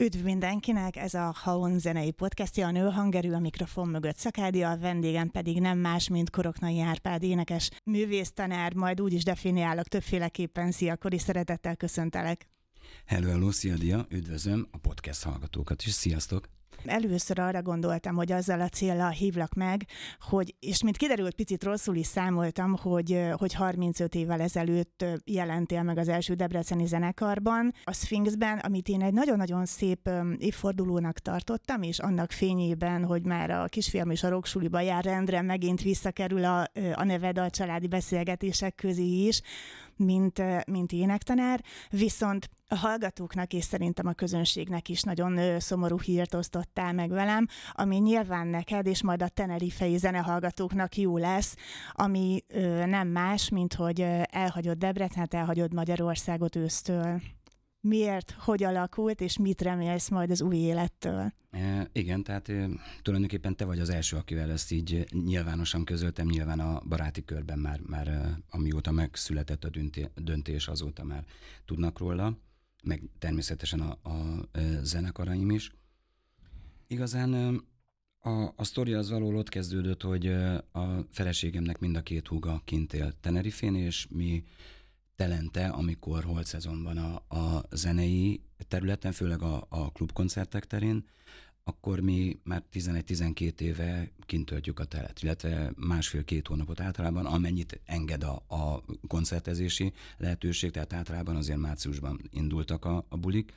Üdv mindenkinek, ez a Haon zenei podcastja, a nőhangerű a mikrofon mögött Szakádia, a vendégem pedig nem más, mint Koroknai Árpád énekes, művésztanár, majd úgy is definiálok többféleképpen. Szia, Kori, szeretettel köszöntelek. Hello, hello, szia, Dia, üdvözlöm a podcast hallgatókat is, sziasztok! Először arra gondoltam, hogy azzal a célra hívlak meg, hogy, és mint kiderült, picit rosszul is számoltam, hogy, hogy 35 évvel ezelőtt jelentél meg az első Debreceni zenekarban, a Sphinxben, amit én egy nagyon-nagyon szép évfordulónak tartottam, és annak fényében, hogy már a kisfiam és a roksuliba jár rendre, megint visszakerül a, a neved a családi beszélgetések közé is, mint, mint énektanár, viszont a hallgatóknak és szerintem a közönségnek is nagyon szomorú hírt osztottál meg velem, ami nyilván neked és majd a tenerifei zenehallgatóknak jó lesz, ami nem más, mint hogy elhagyod Debrecenet, elhagyod Magyarországot ősztől. Miért, hogy alakult, és mit remélsz majd az új élettől? E, igen, tehát e, tulajdonképpen te vagy az első, akivel ezt így nyilvánosan közöltem, nyilván a baráti körben már, már amióta megszületett a döntés, azóta már tudnak róla meg természetesen a, a, a zenekaraim is. Igazán a, a sztori az való ott kezdődött, hogy a feleségemnek mind a két húga kint él Tenerifén, és mi telente, amikor holt szezonban a, a zenei területen, főleg a, a klubkoncertek terén, akkor mi már 11-12 éve kint töltjük a telet, illetve másfél-két hónapot általában, amennyit enged a, a koncertezési lehetőség, tehát általában azért márciusban indultak a, a bulik,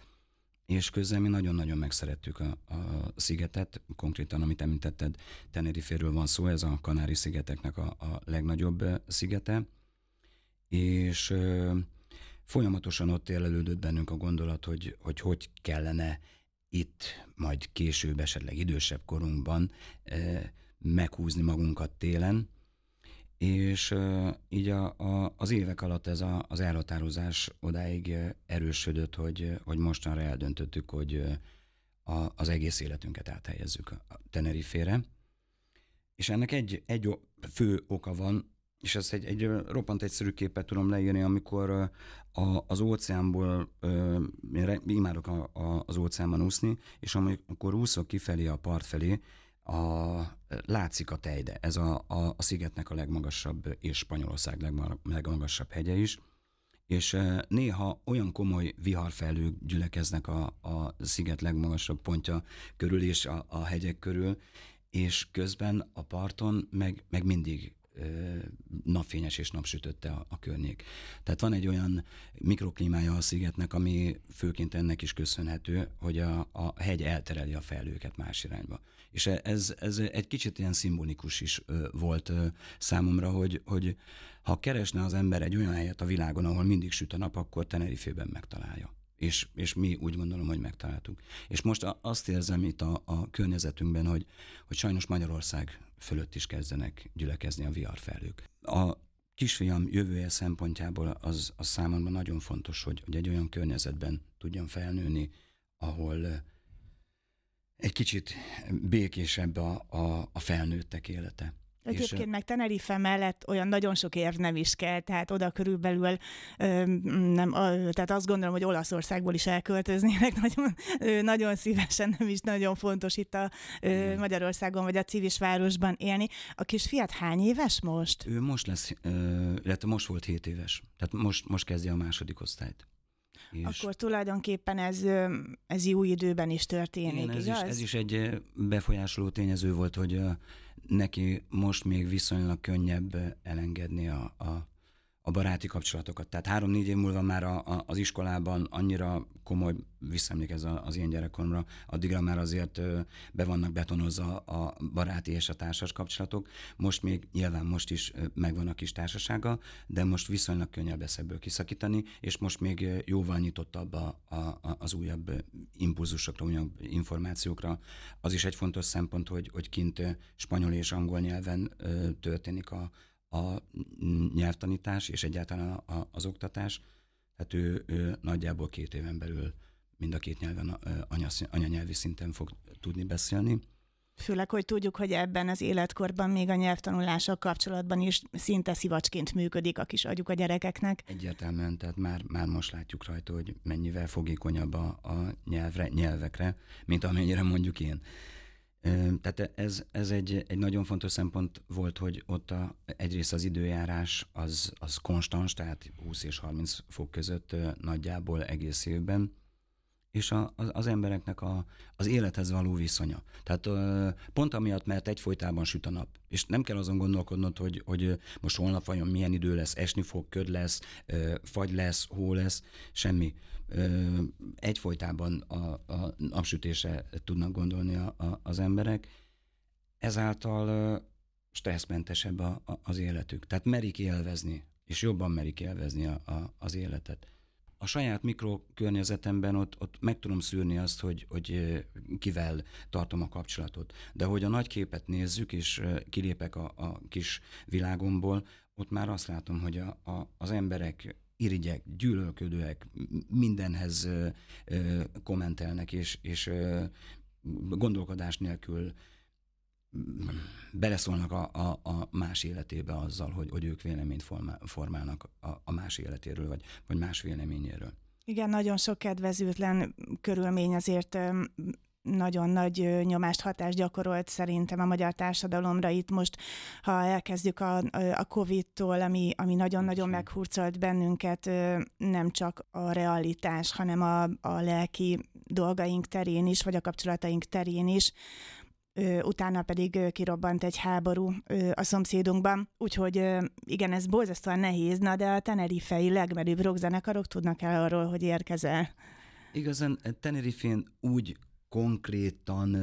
és közben mi nagyon-nagyon megszerettük a, a szigetet, konkrétan, amit említetted, Teneriféről van szó, ez a Kanári-szigeteknek a, a legnagyobb szigete, és ö, folyamatosan ott élelődött bennünk a gondolat, hogy hogy, hogy kellene itt majd később, esetleg idősebb korunkban meghúzni magunkat télen, és így a, a, az évek alatt ez a, az elhatározás odáig erősödött, hogy, hogy mostanra eldöntöttük, hogy a, az egész életünket áthelyezzük a Tenerifére. És ennek egy, egy fő oka van, és ezt egy, egy roppant egyszerű képet tudom leírni, amikor a, az óceánból, én imádok a, a, az óceánban úszni, és amikor úszok kifelé a part felé, a, látszik a tejde. Ez a, a, a szigetnek a legmagasabb, és Spanyolország legmagasabb hegye is, és néha olyan komoly viharfelők gyülekeznek a, a sziget legmagasabb pontja körül és a, a hegyek körül, és közben a parton meg, meg mindig napfényes és napsütötte a, a környék. Tehát van egy olyan mikroklímája a szigetnek, ami főként ennek is köszönhető, hogy a, a hegy eltereli a felőket más irányba. És e, ez, ez egy kicsit ilyen szimbolikus is volt számomra, hogy, hogy ha keresne az ember egy olyan helyet a világon, ahol mindig süt a nap, akkor Tenerifében megtalálja és, és mi úgy gondolom, hogy megtaláltuk. És most azt érzem itt a, a környezetünkben, hogy, hogy sajnos Magyarország fölött is kezdenek gyülekezni a viharfelők. A kisfiam jövője szempontjából az, az számomra nagyon fontos, hogy, hogy egy olyan környezetben tudjon felnőni, ahol egy kicsit békésebb a, a, a felnőttek élete. Egyébként meg Tenerife mellett olyan nagyon sok érv nem is kell, tehát oda körülbelül nem, tehát azt gondolom, hogy Olaszországból is elköltöznének nagyon, nagyon szívesen, nem is nagyon fontos itt a Magyarországon vagy a civis városban élni. A kis fiat hány éves most? Ő most lesz, illetve most volt 7 éves, tehát most, most kezdi a második osztályt. És Akkor tulajdonképpen ez, ez jó időben is történik, igen, ez igaz? Is, ez is egy befolyásoló tényező volt, hogy neki most még viszonylag könnyebb elengedni a, a a baráti kapcsolatokat. Tehát három-négy év múlva már a, a, az iskolában annyira komoly, visszaemlékez az ilyen gyerekkoromra, addigra már azért ö, be vannak betonozva a baráti és a társas kapcsolatok. Most még nyilván most is megvan a kis társasága, de most viszonylag könnyebb lesz ebből kiszakítani, és most még jóval nyitottabb a, a, a, az újabb impulzusokra, újabb információkra. Az is egy fontos szempont, hogy, hogy kint spanyol és angol nyelven ö, történik a, a nyelvtanítás és egyáltalán a, a, az oktatás, hát ő, ő nagyjából két éven belül mind a két nyelven anyanyelvi szinten fog tudni beszélni. Főleg, hogy tudjuk, hogy ebben az életkorban még a nyelvtanulással kapcsolatban is szinte szivacsként működik a kis agyuk a gyerekeknek. Egyértelműen, tehát már, már most látjuk rajta, hogy mennyivel fogékonyabb a, a nyelvre, nyelvekre, mint amennyire mondjuk én. Tehát ez, ez egy, egy nagyon fontos szempont volt, hogy ott a, egyrészt az időjárás az, az konstans, tehát 20 és 30 fok között nagyjából egész évben, és a, az, az embereknek a, az élethez való viszonya. Tehát pont amiatt, mert egyfolytában süt a nap, és nem kell azon gondolkodnod, hogy, hogy most holnap vajon milyen idő lesz, esni fog, köd lesz, fagy lesz, hó lesz, semmi. Egyfolytában a, a napsütése tudnak gondolni a, a, az emberek, ezáltal stresszmentesebb a, a, az életük. Tehát merik élvezni, és jobban merik élvezni a, a, az életet a saját mikrokörnyezetemben ott, ott meg tudom szűrni azt, hogy, hogy kivel tartom a kapcsolatot. De hogy a nagy képet nézzük, és kilépek a, a kis világomból, ott már azt látom, hogy a, a, az emberek irigyek, gyűlölködőek, mindenhez kommentelnek, és, és gondolkodás nélkül beleszólnak a, a, a más életébe azzal, hogy, hogy ők véleményt formálnak a, a más életéről, vagy, vagy más véleményéről. Igen, nagyon sok kedvezőtlen körülmény azért nagyon nagy nyomást, hatást gyakorolt szerintem a magyar társadalomra. Itt most, ha elkezdjük a, a Covid-tól, ami, ami nagyon-nagyon meghurcolt bennünket, nem csak a realitás, hanem a, a lelki dolgaink terén is, vagy a kapcsolataink terén is, utána pedig kirobbant egy háború a szomszédunkban, úgyhogy igen, ez borzasztóan nehéz, na de a tenerifei legmerőbb rockzenekarok tudnak el arról, hogy érkezel. Igazán Tenerifén úgy konkrétan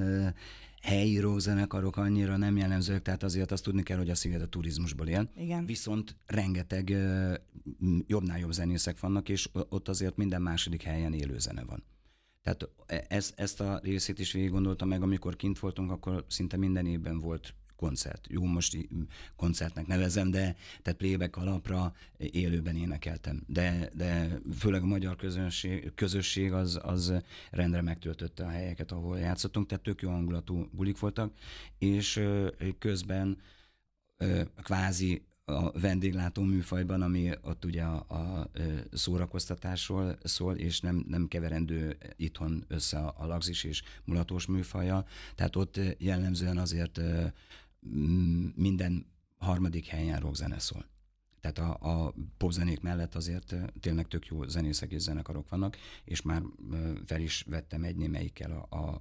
helyi rockzenekarok annyira nem jellemzők, tehát azért azt tudni kell, hogy a sziget a turizmusból él. Igen. Viszont rengeteg jobbnál jobb zenészek vannak, és ott azért minden második helyen élő zene van. Tehát e, ez, ezt a részét is végig gondoltam meg, amikor kint voltunk, akkor szinte minden évben volt koncert. Jó, most koncertnek nevezem, de tehát playback alapra élőben énekeltem. De, de főleg a magyar közönség, közösség az, az rendre megtöltötte a helyeket, ahol játszottunk, tehát tök jó hangulatú bulik voltak, és közben kvázi a vendéglátó műfajban, ami ott ugye a, a szórakoztatásról szól, és nem, nem keverendő itthon össze a, a lagzis és mulatós műfaja. Tehát ott jellemzően azért minden harmadik helyen rockzene szól. Tehát a, a popzenék mellett azért tényleg tök jó zenészek és zenekarok vannak, és már fel is vettem egy némelyikkel a, a, a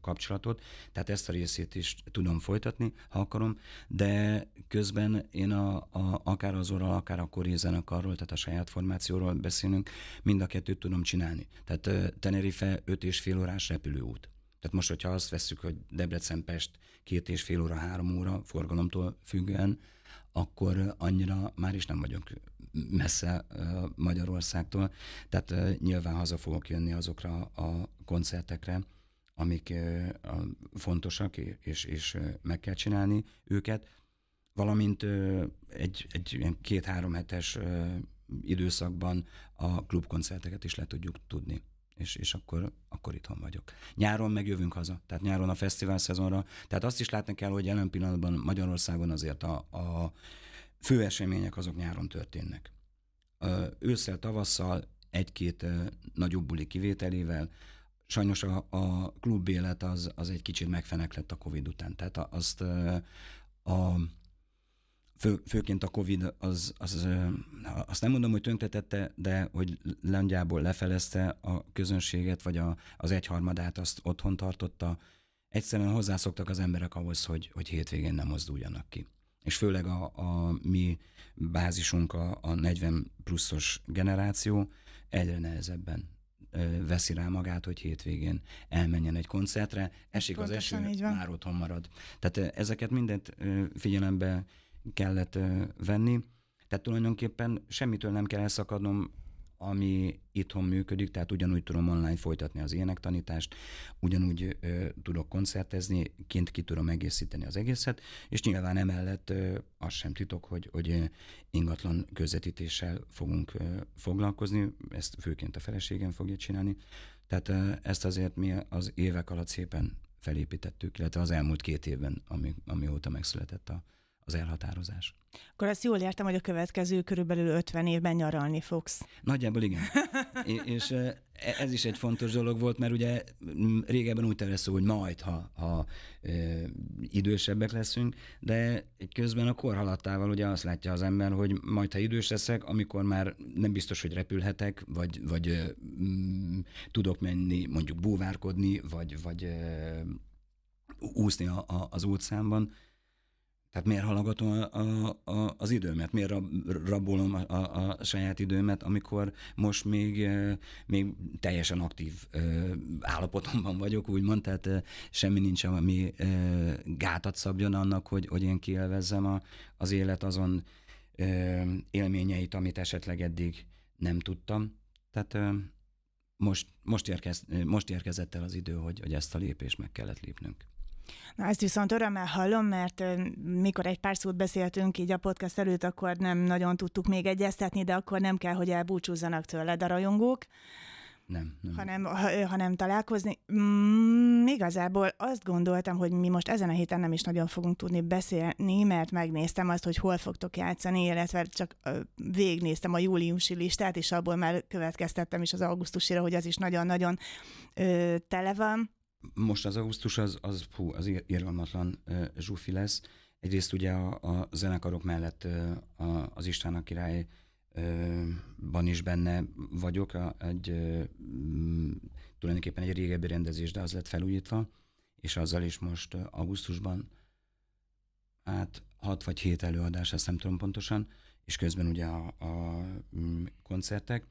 kapcsolatot, tehát ezt a részét is tudom folytatni, ha akarom, de közben én a, a, akár az orral, akár a kori zenekarról, tehát a saját formációról beszélünk, mind a kettőt tudom csinálni. Tehát Tenerife 5 és fél órás repülőút. Tehát most, hogyha azt vesszük, hogy Debrecen-Pest két és fél óra, három óra forgalomtól függően, akkor annyira már is nem vagyok messze Magyarországtól. Tehát nyilván haza fogok jönni azokra a koncertekre, amik fontosak, és, és meg kell csinálni őket, valamint egy, egy két-három hetes időszakban a klubkoncerteket is le tudjuk tudni és, és akkor, akkor itthon vagyok. Nyáron megjövünk haza, tehát nyáron a fesztivál szezonra, tehát azt is látni kell, hogy jelen pillanatban Magyarországon azért a, a fő események azok nyáron történnek. Ősszel, tavasszal egy-két nagyobb buli kivételével, sajnos a, a klub élet az, az egy kicsit megfeneklett a Covid után. Tehát azt a fő, főként a Covid az, az, azt nem mondom, hogy tönkretette, de hogy Lengyából lefelezte a közönséget, vagy a, az egyharmadát azt otthon tartotta. Egyszerűen hozzászoktak az emberek ahhoz, hogy, hogy hétvégén nem mozduljanak ki. És főleg a, a mi bázisunk, a, a 40 pluszos generáció egyre nehezebben veszi rá magát, hogy hétvégén elmenjen egy koncertre, esik Pontosan az eső, már otthon marad. Tehát ezeket mindent figyelembe kellett venni. Tehát tulajdonképpen semmitől nem kell elszakadnom, ami itthon működik, tehát ugyanúgy tudom online folytatni az énektanítást, ugyanúgy ö, tudok koncertezni, kint ki tudom egészíteni az egészet, és nyilván emellett ö, az sem titok, hogy, hogy ingatlan közvetítéssel fogunk ö, foglalkozni, ezt főként a feleségem fogja csinálni, tehát ö, ezt azért mi az évek alatt szépen felépítettük, illetve az elmúlt két évben, ami, amióta megszületett a, az elhatározás. Akkor azt jól értem, hogy a következő körülbelül 50 évben nyaralni fogsz. Nagyjából igen. és e, ez is egy fontos dolog volt, mert ugye régebben úgy terveztük, hogy majd, ha, ha e, idősebbek leszünk, de közben a kor haladtával ugye azt látja az ember, hogy majd, ha idős leszek, amikor már nem biztos, hogy repülhetek, vagy, vagy e, tudok menni, mondjuk búvárkodni, vagy, vagy e, úszni a, a, az utcámban, tehát miért halogatom a, a, a, az időmet, miért rabolom a, a, a saját időmet, amikor most még, még teljesen aktív állapotomban vagyok, úgymond, tehát semmi nincs, ami gátat szabjon annak, hogy, hogy én kielvezzem a, az élet azon élményeit, amit esetleg eddig nem tudtam. Tehát most, most, érkez, most érkezett el az idő, hogy, hogy ezt a lépést meg kellett lépnünk. Na ezt viszont örömmel hallom, mert mikor egy pár szót beszéltünk így a podcast előtt, akkor nem nagyon tudtuk még egyeztetni, de akkor nem kell, hogy elbúcsúzzanak tőled a rajongók. Nem, nem. Hanem, ha, hanem találkozni. Mm, igazából azt gondoltam, hogy mi most ezen a héten nem is nagyon fogunk tudni beszélni, mert megnéztem azt, hogy hol fogtok játszani, illetve csak végignéztem a júliusi listát, és abból már következtettem is az augusztusira, hogy az is nagyon-nagyon tele van most az augusztus az, az, hú, az irgalmatlan zsúfi lesz. Egyrészt ugye a, a zenekarok mellett a, az István a király ban is benne vagyok, egy tulajdonképpen egy régebbi rendezés, de az lett felújítva, és azzal is most augusztusban hát hat vagy hét előadás, ezt nem tudom pontosan, és közben ugye a, a koncertek,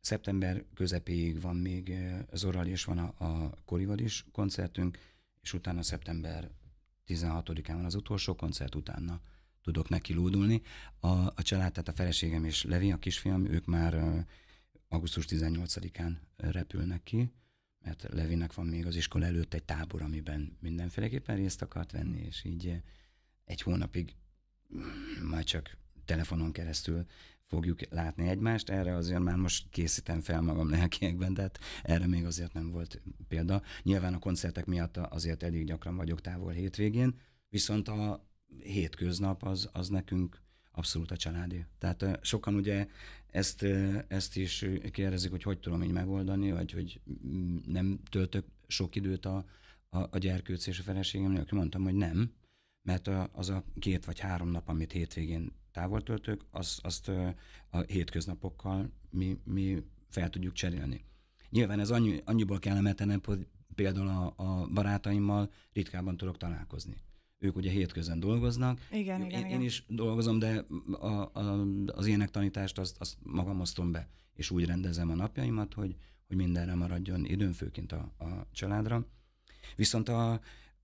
Szeptember közepéig van még Zorral és van a, a Korival is koncertünk, és utána szeptember 16-án van az utolsó koncert, utána tudok neki lódulni. A, a család, tehát a feleségem és Levi, a kisfiam, ők már augusztus 18-án repülnek ki, mert Levinek van még az iskola előtt egy tábor, amiben mindenféleképpen részt akart venni, és így egy hónapig majd csak telefonon keresztül fogjuk látni egymást, erre azért már most készítem fel magam lelkiekben, de hát erre még azért nem volt példa. Nyilván a koncertek miatt azért elég gyakran vagyok távol hétvégén, viszont a hétköznap az, az nekünk abszolút a családi. Tehát sokan ugye ezt, ezt is kérdezik, hogy hogy tudom így megoldani, vagy hogy nem töltök sok időt a, a, a gyerkőc és a feleségem nélkül. Mondtam, hogy nem, mert az a két vagy három nap, amit hétvégén távoltöltők, azt, azt a hétköznapokkal mi, mi fel tudjuk cserélni. Nyilván ez annyi, annyiból kellemetlenebb, hogy például a, a barátaimmal ritkában tudok találkozni. Ők ugye hétközen dolgoznak. Igen, én, igen, én igen. is dolgozom, de a, a, az énektanítást azt, azt magam osztom be, és úgy rendezem a napjaimat, hogy, hogy mindenre maradjon időn, főként a, a családra. Viszont a,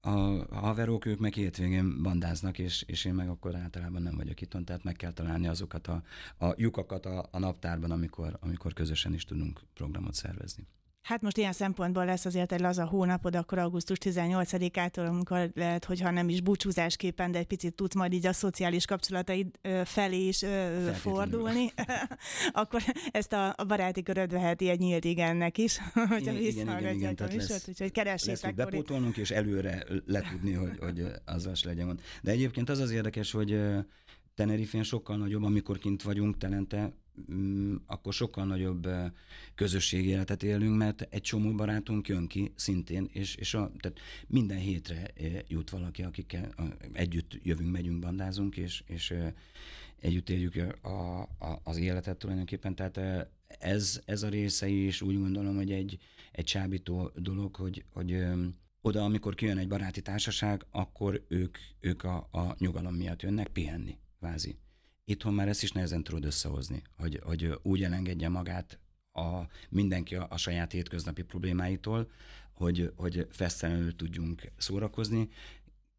a haverok, ők meg hétvégén bandáznak, és, és én meg akkor általában nem vagyok itthon, tehát meg kell találni azokat a, a lyukakat a, a naptárban, amikor, amikor közösen is tudunk programot szervezni. Hát most ilyen szempontból lesz azért egy laza hónapod, akkor augusztus 18-ától, amikor lehet, hogyha nem is búcsúzásképpen, de egy picit tudsz majd így a szociális kapcsolataid felé is fordulni, akkor ezt a, baráti köröd veheti egy nyílt igennek is, hogyha visszahallgatják a műsort, úgyhogy keressétek. Lesz, bepótolnunk, és előre letudni, hogy, hogy az legyen. De egyébként az az érdekes, hogy Tenerifén sokkal nagyobb, amikor kint vagyunk telente, akkor sokkal nagyobb közösségi életet élünk, mert egy csomó barátunk jön ki szintén, és, és a, tehát minden hétre jut valaki, akikkel együtt jövünk, megyünk, bandázunk, és, és együtt éljük a, a, az életet tulajdonképpen. Tehát ez, ez a része is úgy gondolom, hogy egy, egy csábító dolog, hogy, hogy oda, amikor kijön egy baráti társaság, akkor ők, ők a, a nyugalom miatt jönnek pihenni kvázi. Itthon már ezt is nehezen tudod összehozni, hogy, hogy úgy elengedje magát a, mindenki a, a saját hétköznapi problémáitól, hogy, hogy fesztelenül tudjunk szórakozni.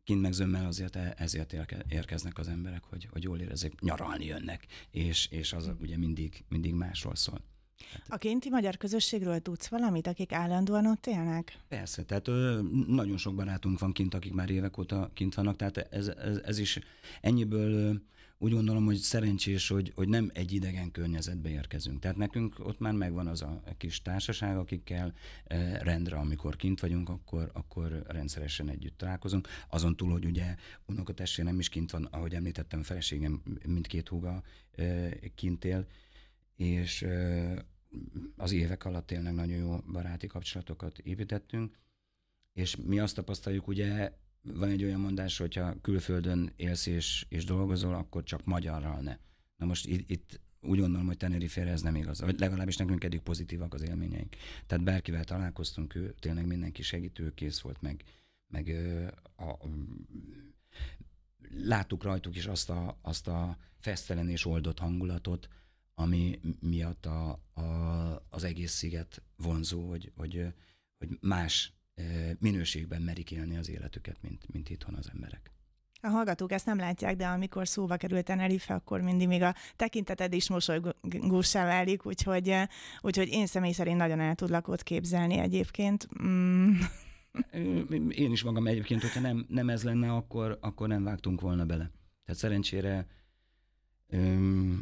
Kint meg zömmel azért e, ezért érkeznek az emberek, hogy, hogy jól érezzék, nyaralni jönnek, és, és az ugye mindig, mindig másról szól. A kinti magyar közösségről tudsz valamit, akik állandóan ott élnek? Persze, tehát ö, nagyon sok barátunk van kint, akik már évek óta kint vannak, tehát ez, ez, ez is ennyiből úgy gondolom, hogy szerencsés, hogy, hogy nem egy idegen környezetbe érkezünk. Tehát nekünk ott már megvan az a kis társaság, akikkel eh, rendre, amikor kint vagyunk, akkor, akkor rendszeresen együtt találkozunk. Azon túl, hogy ugye unokatestvérem is kint van, ahogy említettem, feleségem mindkét húga eh, kint él, és eh, az évek alatt tényleg nagyon jó baráti kapcsolatokat építettünk, és mi azt tapasztaljuk, ugye van egy olyan mondás, hogyha külföldön élsz és, és dolgozol, akkor csak magyarral ne. Na most itt, itt úgy gondolom, hogy Tenerifére ez nem igaz. Vagy legalábbis nekünk eddig pozitívak az élményeink. Tehát bárkivel találkoztunk, ő tényleg mindenki segítő, kész volt, meg, meg a, a, láttuk rajtuk is azt a, azt a fesztelen és oldott hangulatot, ami miatt a, a, az egész sziget vonzó, hogy, hogy, hogy más minőségben merik élni az életüket, mint, mint itthon az emberek. A hallgatók ezt nem látják, de amikor szóba került Tenerife, akkor mindig még a tekinteted is mosolygósá válik, úgyhogy, úgyhogy én személy szerint nagyon el tudlak ott képzelni egyébként. Mm. Én is magam egyébként, hogyha nem, nem ez lenne, akkor, akkor nem vágtunk volna bele. Tehát szerencsére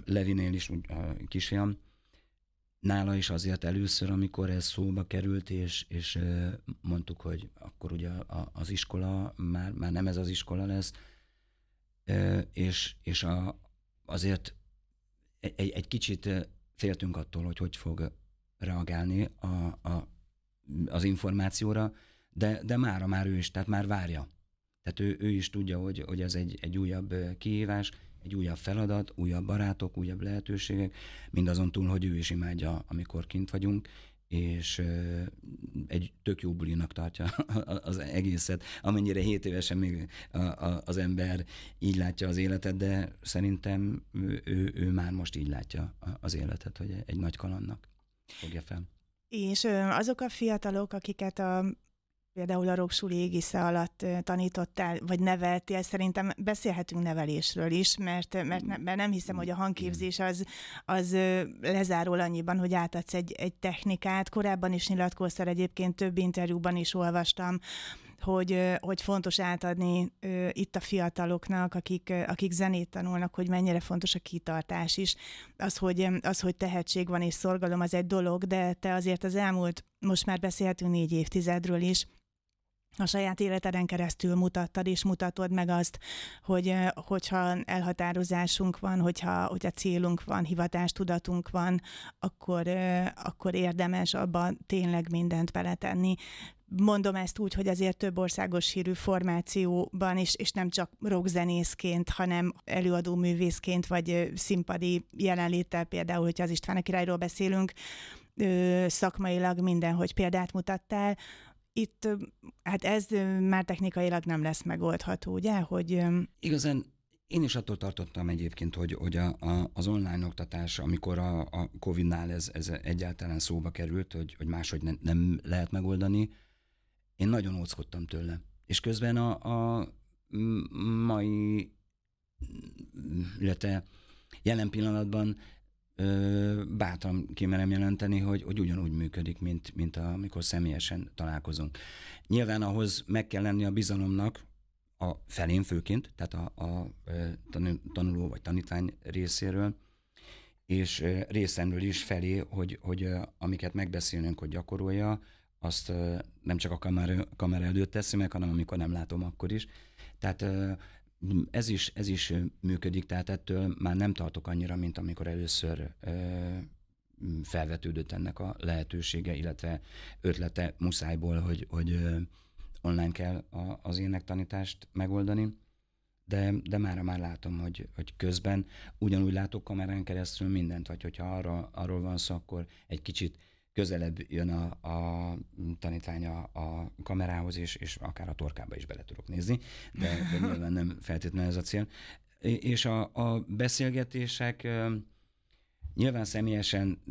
Levinél is a kisfiam, nála is azért először, amikor ez szóba került, és, és mondtuk, hogy akkor ugye az iskola már, már nem ez az iskola lesz, és, és a, azért egy, egy kicsit féltünk attól, hogy hogy fog reagálni a, a, az információra, de, de mára már ő is, tehát már várja. Tehát ő, ő is tudja, hogy, hogy ez egy, egy újabb kihívás, egy újabb feladat, újabb barátok, újabb lehetőségek, mindazon túl, hogy ő is imádja, amikor kint vagyunk, és egy tök jó bulinak tartja az egészet, amennyire 7 évesen még az ember így látja az életet, de szerintem ő, ő már most így látja az életet, hogy egy nagy kalannak fogja fel. És azok a fiatalok, akiket a például a Roksuli égisze alatt tanítottál, vagy neveltél, szerintem beszélhetünk nevelésről is, mert, mert, ne, mert nem hiszem, hogy a hangképzés az, az lezárul annyiban, hogy átadsz egy, egy technikát. Korábban is nyilatkoztál egyébként, több interjúban is olvastam, hogy, hogy fontos átadni itt a fiataloknak, akik, akik zenét tanulnak, hogy mennyire fontos a kitartás is. Az hogy, az, hogy tehetség van és szorgalom, az egy dolog, de te azért az elmúlt, most már beszélhetünk négy évtizedről is, a saját életeden keresztül mutattad és mutatod meg azt, hogy hogyha elhatározásunk van, hogyha, hogyha célunk van, hivatástudatunk van, akkor, akkor érdemes abban tényleg mindent beletenni. Mondom ezt úgy, hogy azért több országos hírű formációban is, és nem csak rockzenészként, hanem előadó művészként, vagy színpadi jelenléttel, például, hogyha az István a királyról beszélünk, szakmailag mindenhogy példát mutattál, itt hát ez már technikailag nem lesz megoldható, ugye? Hogy... Igazán én is attól tartottam egyébként, hogy, hogy a, a, az online oktatás, amikor a, a Covid-nál ez, ez egyáltalán szóba került, hogy, hogy máshogy ne, nem lehet megoldani, én nagyon óckodtam tőle. És közben a, a mai, illetve jelen pillanatban bátran kimerem jelenteni, hogy, hogy ugyanúgy működik, mint, mint amikor személyesen találkozunk. Nyilván ahhoz meg kell lenni a bizalomnak, a felén főként, tehát a, a tanuló vagy tanítvány részéről, és részemről is felé, hogy, hogy amiket megbeszélünk, hogy gyakorolja, azt nem csak a kamera, kamera előtt teszi meg, hanem amikor nem látom, akkor is. Tehát ez is, ez is működik, tehát ettől már nem tartok annyira, mint amikor először felvetődött ennek a lehetősége, illetve ötlete muszájból, hogy, hogy online kell az énektanítást megoldani. De, de mára már látom, hogy, hogy közben ugyanúgy látok kamerán keresztül mindent, vagy hogyha arra, arról van szó, akkor egy kicsit közelebb jön a, a tanítvány a, a kamerához, és, és akár a torkába is bele tudok nézni, de, de nyilván nem feltétlenül ez a cél. És a, a beszélgetések nyilván személyesen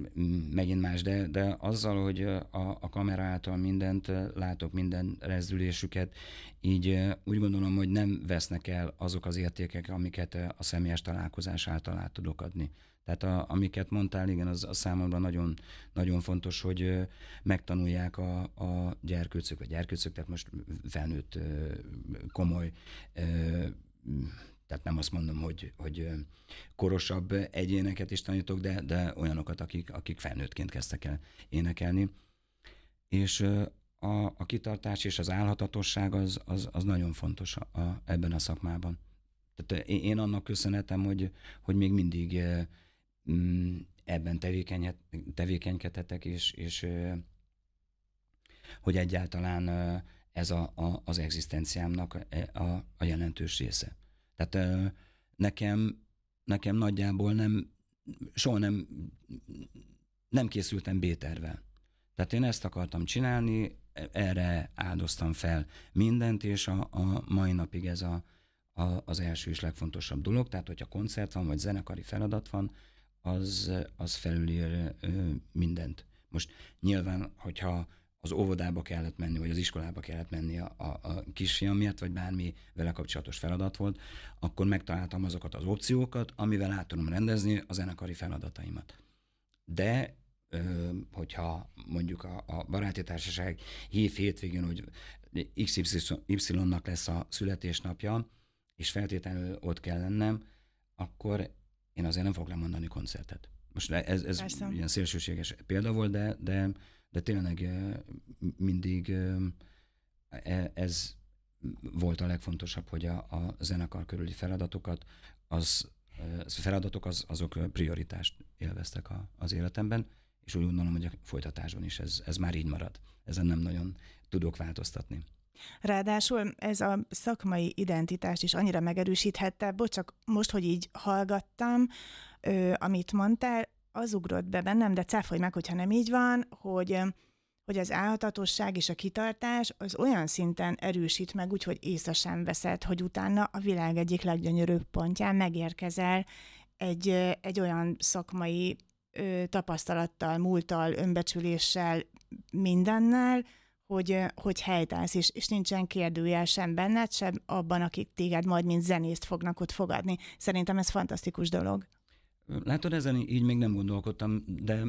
megint más, de, de azzal, hogy a, a kamera által mindent látok, minden rezdülésüket, így úgy gondolom, hogy nem vesznek el azok az értékek, amiket a személyes találkozás által át tudok adni. Tehát a, amiket mondtál, igen, az, az számomra nagyon, nagyon fontos, hogy megtanulják a, a gyerkőcök, vagy gyerkőcök, tehát most felnőtt komoly Tehát nem azt mondom, hogy, hogy korosabb egyéneket is tanítok, de, de olyanokat, akik, akik felnőttként kezdtek el énekelni. És a, a kitartás és az állhatatosság az, az, az nagyon fontos a, a, ebben a szakmában. Tehát én, annak köszönhetem, hogy, hogy még mindig ebben tevékenykedhetek, és, és hogy egyáltalán ez a, a, az egzisztenciámnak a, a, a jelentős része. Tehát nekem, nekem nagyjából nem, soha nem, nem készültem B-tervel. Tehát én ezt akartam csinálni, erre áldoztam fel mindent, és a, a mai napig ez a, a, az első és legfontosabb dolog. Tehát, hogyha koncert van, vagy zenekari feladat van, az, az felülír mindent. Most nyilván, hogyha az óvodába kellett menni, vagy az iskolába kellett menni a, a, a kisfiam miatt, vagy bármi vele kapcsolatos feladat volt, akkor megtaláltam azokat az opciókat, amivel át tudom rendezni a zenekari feladataimat. De hogyha mondjuk a, a baráti társaság hív hétvégén, hogy XY-nak lesz a születésnapja, és feltétlenül ott kell lennem, akkor én azért nem fogok lemondani koncertet. Most ez, ez ilyen szélsőséges példa volt, de, de, de tényleg mindig e, ez volt a legfontosabb, hogy a, a zenekar körüli feladatokat, az, feladatok az, azok prioritást élveztek a, az életemben, és úgy gondolom, hogy a folytatásban is ez, ez már így marad. Ezen nem nagyon tudok változtatni. Ráadásul ez a szakmai identitást is annyira megerősíthette, bocs, csak most, hogy így hallgattam, ö, amit mondtál, az ugrott be bennem, de cáfolj meg, hogyha nem így van, hogy hogy az álhatatosság és a kitartás az olyan szinten erősít meg, úgyhogy észre sem veszed, hogy utána a világ egyik leggyönyörűbb pontján megérkezel egy, egy olyan szakmai ö, tapasztalattal, múltal, önbecsüléssel, mindennel, hogy, hogy helytállsz, és, és nincsen kérdőjel sem benned, sem abban, akik téged majd mint zenészt fognak ott fogadni. Szerintem ez fantasztikus dolog. Látod, ezen így még nem gondolkodtam, de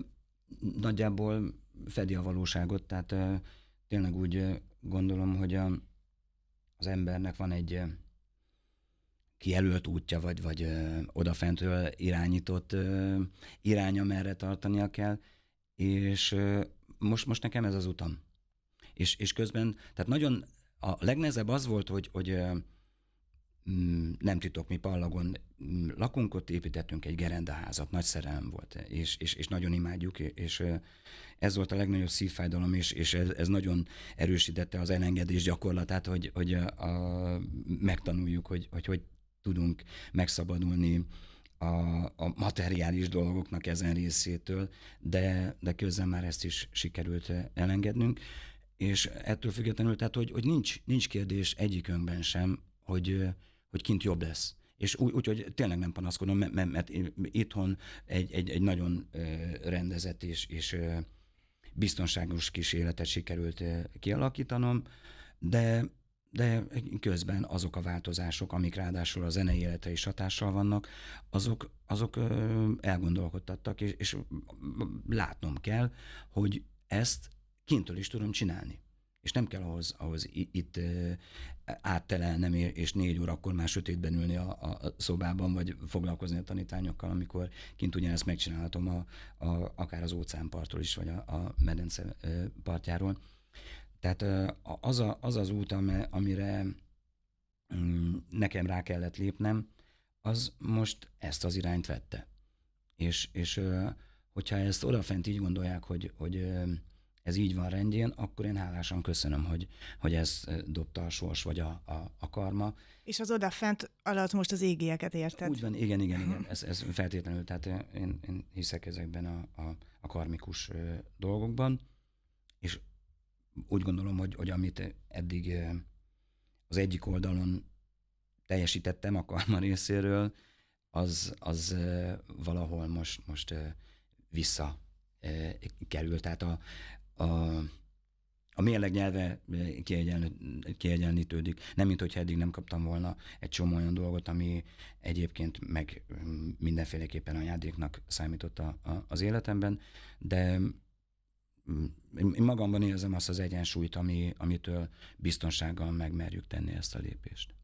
nagyjából fedi a valóságot, tehát tényleg úgy gondolom, hogy a, az embernek van egy kijelölt útja, vagy, vagy odafentről irányított iránya, merre tartania kell, és most, most nekem ez az utam. És, és közben, tehát nagyon, a legnehezebb az volt, hogy, hogy uh, nem titok, mi Pallagon lakunk, ott építettünk egy gerendaházat, nagy szerelem volt, és, és, és nagyon imádjuk, és ez volt a legnagyobb szívfájdalom, és, és ez, ez nagyon erősítette az elengedés gyakorlatát, hogy, hogy a, a, megtanuljuk, hogy, hogy hogy tudunk megszabadulni a, a materiális dolgoknak ezen részétől, de, de közben már ezt is sikerült elengednünk, és ettől függetlenül, tehát hogy, hogy nincs, nincs kérdés egyikünkben sem, hogy, hogy kint jobb lesz. És úgy, úgy hogy tényleg nem panaszkodom, mert, mert, itthon egy, egy, egy nagyon rendezett és, és biztonságos kis életet sikerült kialakítanom, de de közben azok a változások, amik ráadásul a zenei élete is hatással vannak, azok, azok elgondolkodtattak, és, és látnom kell, hogy ezt kintől is tudom csinálni. És nem kell ahhoz, ahhoz itt áttelelnem, és négy órakor már sötétben ülni a, a szobában, vagy foglalkozni a tanítványokkal, amikor kint ugyanezt megcsinálhatom a, a, akár az óceánpartról is, vagy a, a medence partjáról. Tehát az, a, az az út, amire mm, nekem rá kellett lépnem, az most ezt az irányt vette. És, és hogyha ezt odafent így gondolják, hogy, hogy ez így van rendjén, akkor én hálásan köszönöm, hogy, hogy ez dobta a sors vagy a, a, a karma. És az odafent alatt most az égieket érted? Úgy van, igen, igen, igen, ez, ez feltétlenül, tehát én, én hiszek ezekben a, a, a karmikus dolgokban, és úgy gondolom, hogy, hogy amit eddig az egyik oldalon teljesítettem a karma részéről, az, az valahol most, most vissza kerül. Tehát a, a, a mérleg nyelve kiegyenlítődik. Nem, mint hogyha eddig nem kaptam volna egy csomó olyan dolgot, ami egyébként meg mindenféleképpen ajándéknak számított a, a, az életemben, de én magamban érzem azt az egyensúlyt, ami, amitől biztonsággal megmerjük tenni ezt a lépést.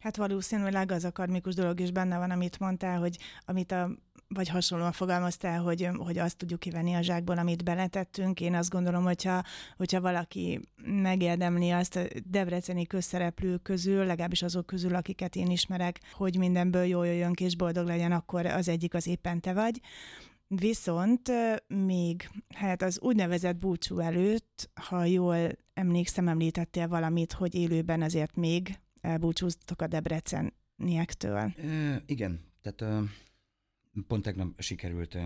Hát valószínűleg az a karmikus dolog is benne van, amit mondtál, hogy amit a vagy hasonlóan fogalmaztál, hogy, hogy azt tudjuk kivenni a zsákból, amit beletettünk. Én azt gondolom, hogyha, hogyha valaki megérdemli azt a debreceni közszereplők közül, legalábbis azok közül, akiket én ismerek, hogy mindenből jól jöjjön és boldog legyen, akkor az egyik az éppen te vagy. Viszont még hát az úgynevezett búcsú előtt, ha jól emlékszem, említettél valamit, hogy élőben azért még elbúcsúztok a debreceniektől. E, igen, tehát pont tegnap sikerült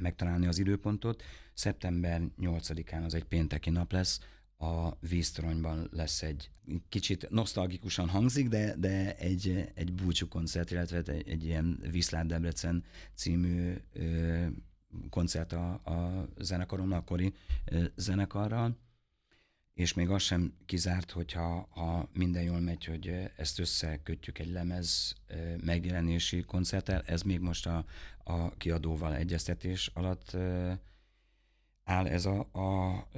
megtalálni az időpontot. Szeptember 8-án az egy pénteki nap lesz, a víztoronyban lesz egy kicsit nosztalgikusan hangzik, de, de egy, egy búcsú koncert, illetve egy, egy ilyen Viszlát Debrecen című ö, koncert a, a zenekaron, akkori ö, zenekarral és még az sem kizárt, hogyha ha minden jól megy, hogy ezt összekötjük egy lemez megjelenési koncerttel, ez még most a, a kiadóval egyeztetés alatt áll ez a, a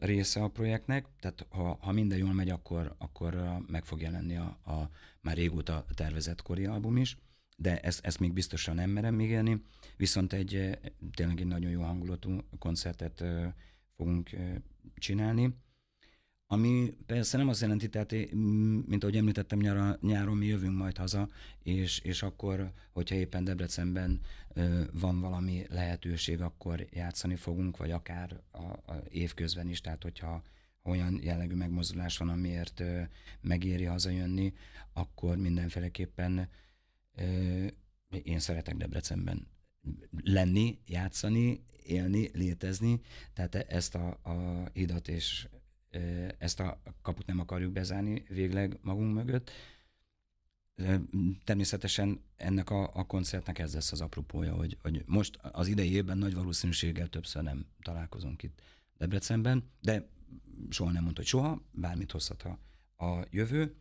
része a projektnek, tehát ha, ha minden jól megy, akkor, akkor meg fog jelenni a, a már régóta tervezett kori album is, de ezt, ezt még biztosan nem merem még élni, viszont egy tényleg egy nagyon jó hangulatú koncertet fogunk csinálni, ami persze nem azt jelenti, tehát mint ahogy említettem, nyáron, nyáron mi jövünk majd haza, és, és akkor, hogyha éppen Debrecenben ö, van valami lehetőség, akkor játszani fogunk, vagy akár a, a évközben is, tehát hogyha olyan jellegű megmozdulás van, amiért ö, megéri hazajönni, akkor mindenféleképpen ö, én szeretek Debrecenben lenni, játszani, élni, létezni, tehát e, ezt a, a hidat és ezt a kaput nem akarjuk bezárni végleg magunk mögött. Természetesen ennek a, a koncertnek ez lesz az apropója, hogy, hogy most az idei évben nagy valószínűséggel többször nem találkozunk itt Debrecenben, de soha nem mondta, hogy soha, bármit hozhat a, a jövő.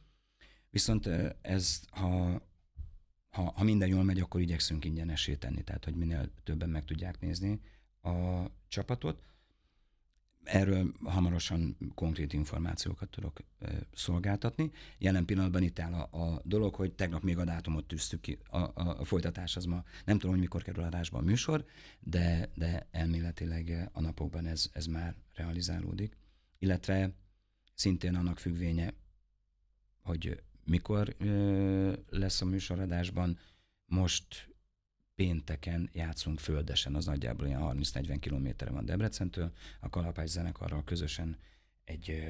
Viszont ez, ha, ha, ha minden jól megy, akkor igyekszünk ingyenesé tenni, tehát hogy minél többen meg tudják nézni a csapatot. Erről hamarosan konkrét információkat tudok szolgáltatni. Jelen pillanatban itt áll a, a dolog, hogy tegnap még a dátumot tűztük ki, a, a, a folytatás az ma, nem tudom, hogy mikor kerül adásba a műsor, de, de elméletileg a napokban ez, ez már realizálódik. Illetve szintén annak függvénye, hogy mikor ö, lesz a műsoradásban, most pénteken játszunk földesen, az nagyjából ilyen 30-40 kilométerre van Debrecentől, a Kalapács zenekarral közösen egy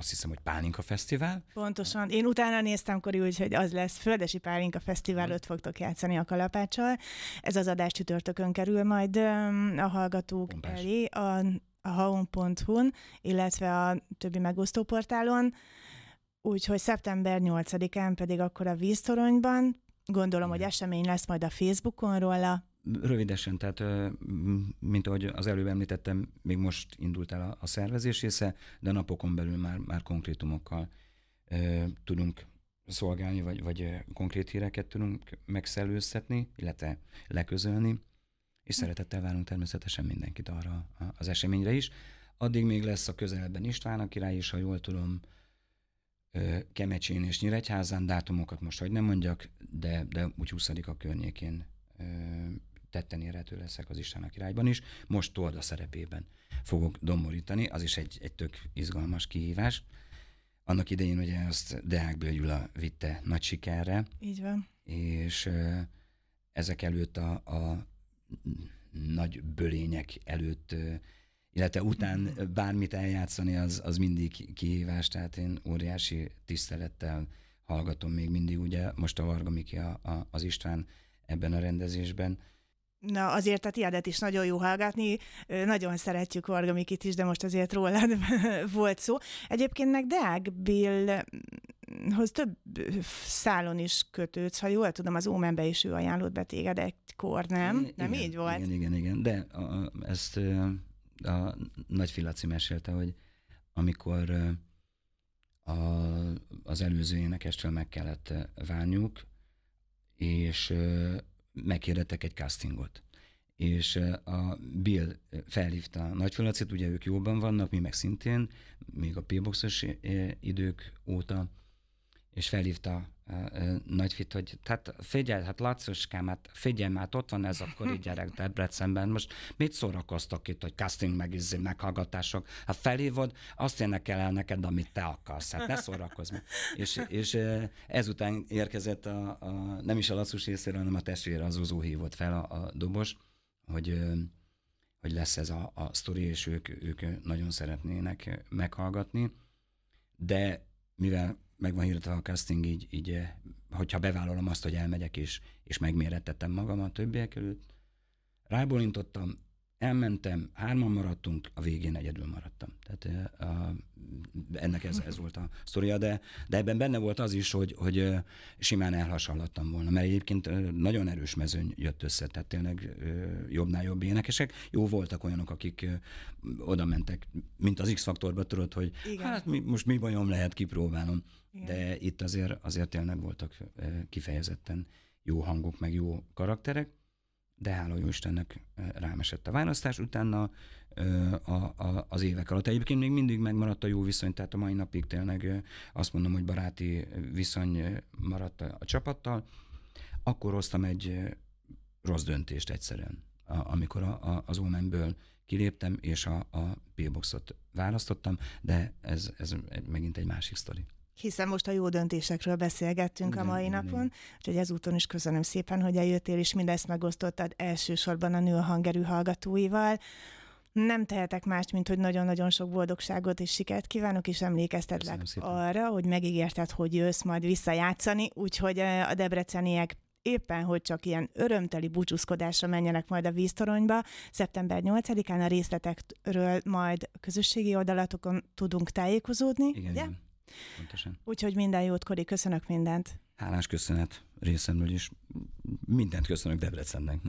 azt hiszem, hogy Pálinka Fesztivál. Pontosan. Én utána néztem, úgy, hogy az lesz Földesi Pálinka Fesztivál, hmm. ott fogtok játszani a Kalapáccsal. Ez az adás csütörtökön kerül majd a hallgatók Pompás. elé a, a haon.hu-n, illetve a többi megosztóportálon. Úgyhogy szeptember 8-án pedig akkor a víztoronyban Gondolom, hogy esemény lesz majd a Facebookon róla. Rövidesen, tehát mint ahogy az előbb említettem, még most indult el a, szervezés része, de napokon belül már, már konkrétumokkal tudunk szolgálni, vagy, vagy konkrét híreket tudunk megszellőztetni, illetve leközölni, és szeretettel várunk természetesen mindenkit arra az eseményre is. Addig még lesz a közelben István a király, és ha jól tudom, Kemecsén és Nyíregyházán, dátumokat most hogy nem mondjak, de, de úgy 20 a környékén tetten érhető leszek az István a királyban is. Most Torda szerepében fogok domborítani, az is egy, egy tök izgalmas kihívás. Annak idején ugye azt Deák Gyula vitte nagy sikerre. Így van. És ezek előtt a, a nagy bölények előtt illetve után bármit eljátszani, az, az mindig kihívás, tehát én óriási tisztelettel hallgatom még mindig, ugye most a Varga Miki a, a, az István ebben a rendezésben. Na azért a tiadet is nagyon jó hallgatni, nagyon szeretjük Varga Mikit is, de most azért rólad volt szó. Egyébként meg Deák Bill hoz több szálon is kötődsz, ha jól tudom, az Ómenbe is ő ajánlott be téged egykor, nem? Igen, nem így volt? Igen, igen, igen, de a, a, ezt a nagy Filaci mesélte, hogy amikor a, az előző énekestől meg kellett válniuk, és megkérdettek egy castingot. És a Bill felhívta a Nagyfilacit, ugye ők jóban vannak, mi meg szintén, még a p idők óta, és felhívta nagyfit, hogy tehát figyelj, hát Lacuskám, hát figyelj, hát ott van ez a kori gyerek Debrecenben, most mit szórakoztok itt, hogy casting meg izé, meghallgatások, hát felhívod, azt énekel el neked, amit te akarsz, hát ne szórakozz meg. És, és ezután érkezett a, a, nem is a Lacus részéről, hanem a testvére, az Zuzó hívott fel a, a dobos, hogy hogy lesz ez a, a sztori, és ők, ők nagyon szeretnének meghallgatni, de mivel meg van hirdetve a casting, így, így, eh, hogyha bevállalom azt, hogy elmegyek, és, és megmérettettem magam a többiek előtt, rábólintottam, elmentem, hárman maradtunk, a végén egyedül maradtam. Tehát a, ennek ez, ez volt a sztoria, de, de ebben benne volt az is, hogy, hogy simán elhasallattam volna, mert egyébként nagyon erős mezőny jött össze, tehát tényleg jobbnál jobb énekesek. Jó voltak olyanok, akik oda mentek, mint az X-faktorba, tudod, hogy Igen. hát mi, most mi bajom lehet, kipróbálom. Igen. De itt azért, azért tényleg voltak kifejezetten jó hangok, meg jó karakterek de hála jó Istennek rám esett a választás. Utána a, a, az évek alatt. Egyébként még mindig megmaradt a jó viszony, tehát a mai napig tényleg azt mondom, hogy baráti viszony maradt a, a csapattal. Akkor hoztam egy rossz döntést egyszerűen, a, amikor a, a, az Omenből kiléptem, és a, a P-boxot választottam, de ez, ez megint egy másik sztori hiszen most a jó döntésekről beszélgettünk igen, a mai igen, napon, úgyhogy ezúton is köszönöm szépen, hogy eljöttél, és mindezt megosztottad elsősorban a nő a hangerű hallgatóival. Nem tehetek mást, mint hogy nagyon-nagyon sok boldogságot és sikert kívánok, és emlékeztetlek arra, hogy megígérted, hogy jössz majd visszajátszani, úgyhogy a debreceniek éppen, hogy csak ilyen örömteli búcsúzkodásra menjenek majd a víztoronyba. Szeptember 8-án a részletekről majd a közösségi oldalatokon tudunk tájékozódni. Igen, igen. Pontosan. Úgyhogy minden jót, Kori, köszönök mindent. Hálás köszönet részemről is. Mindent köszönök Debrecennek.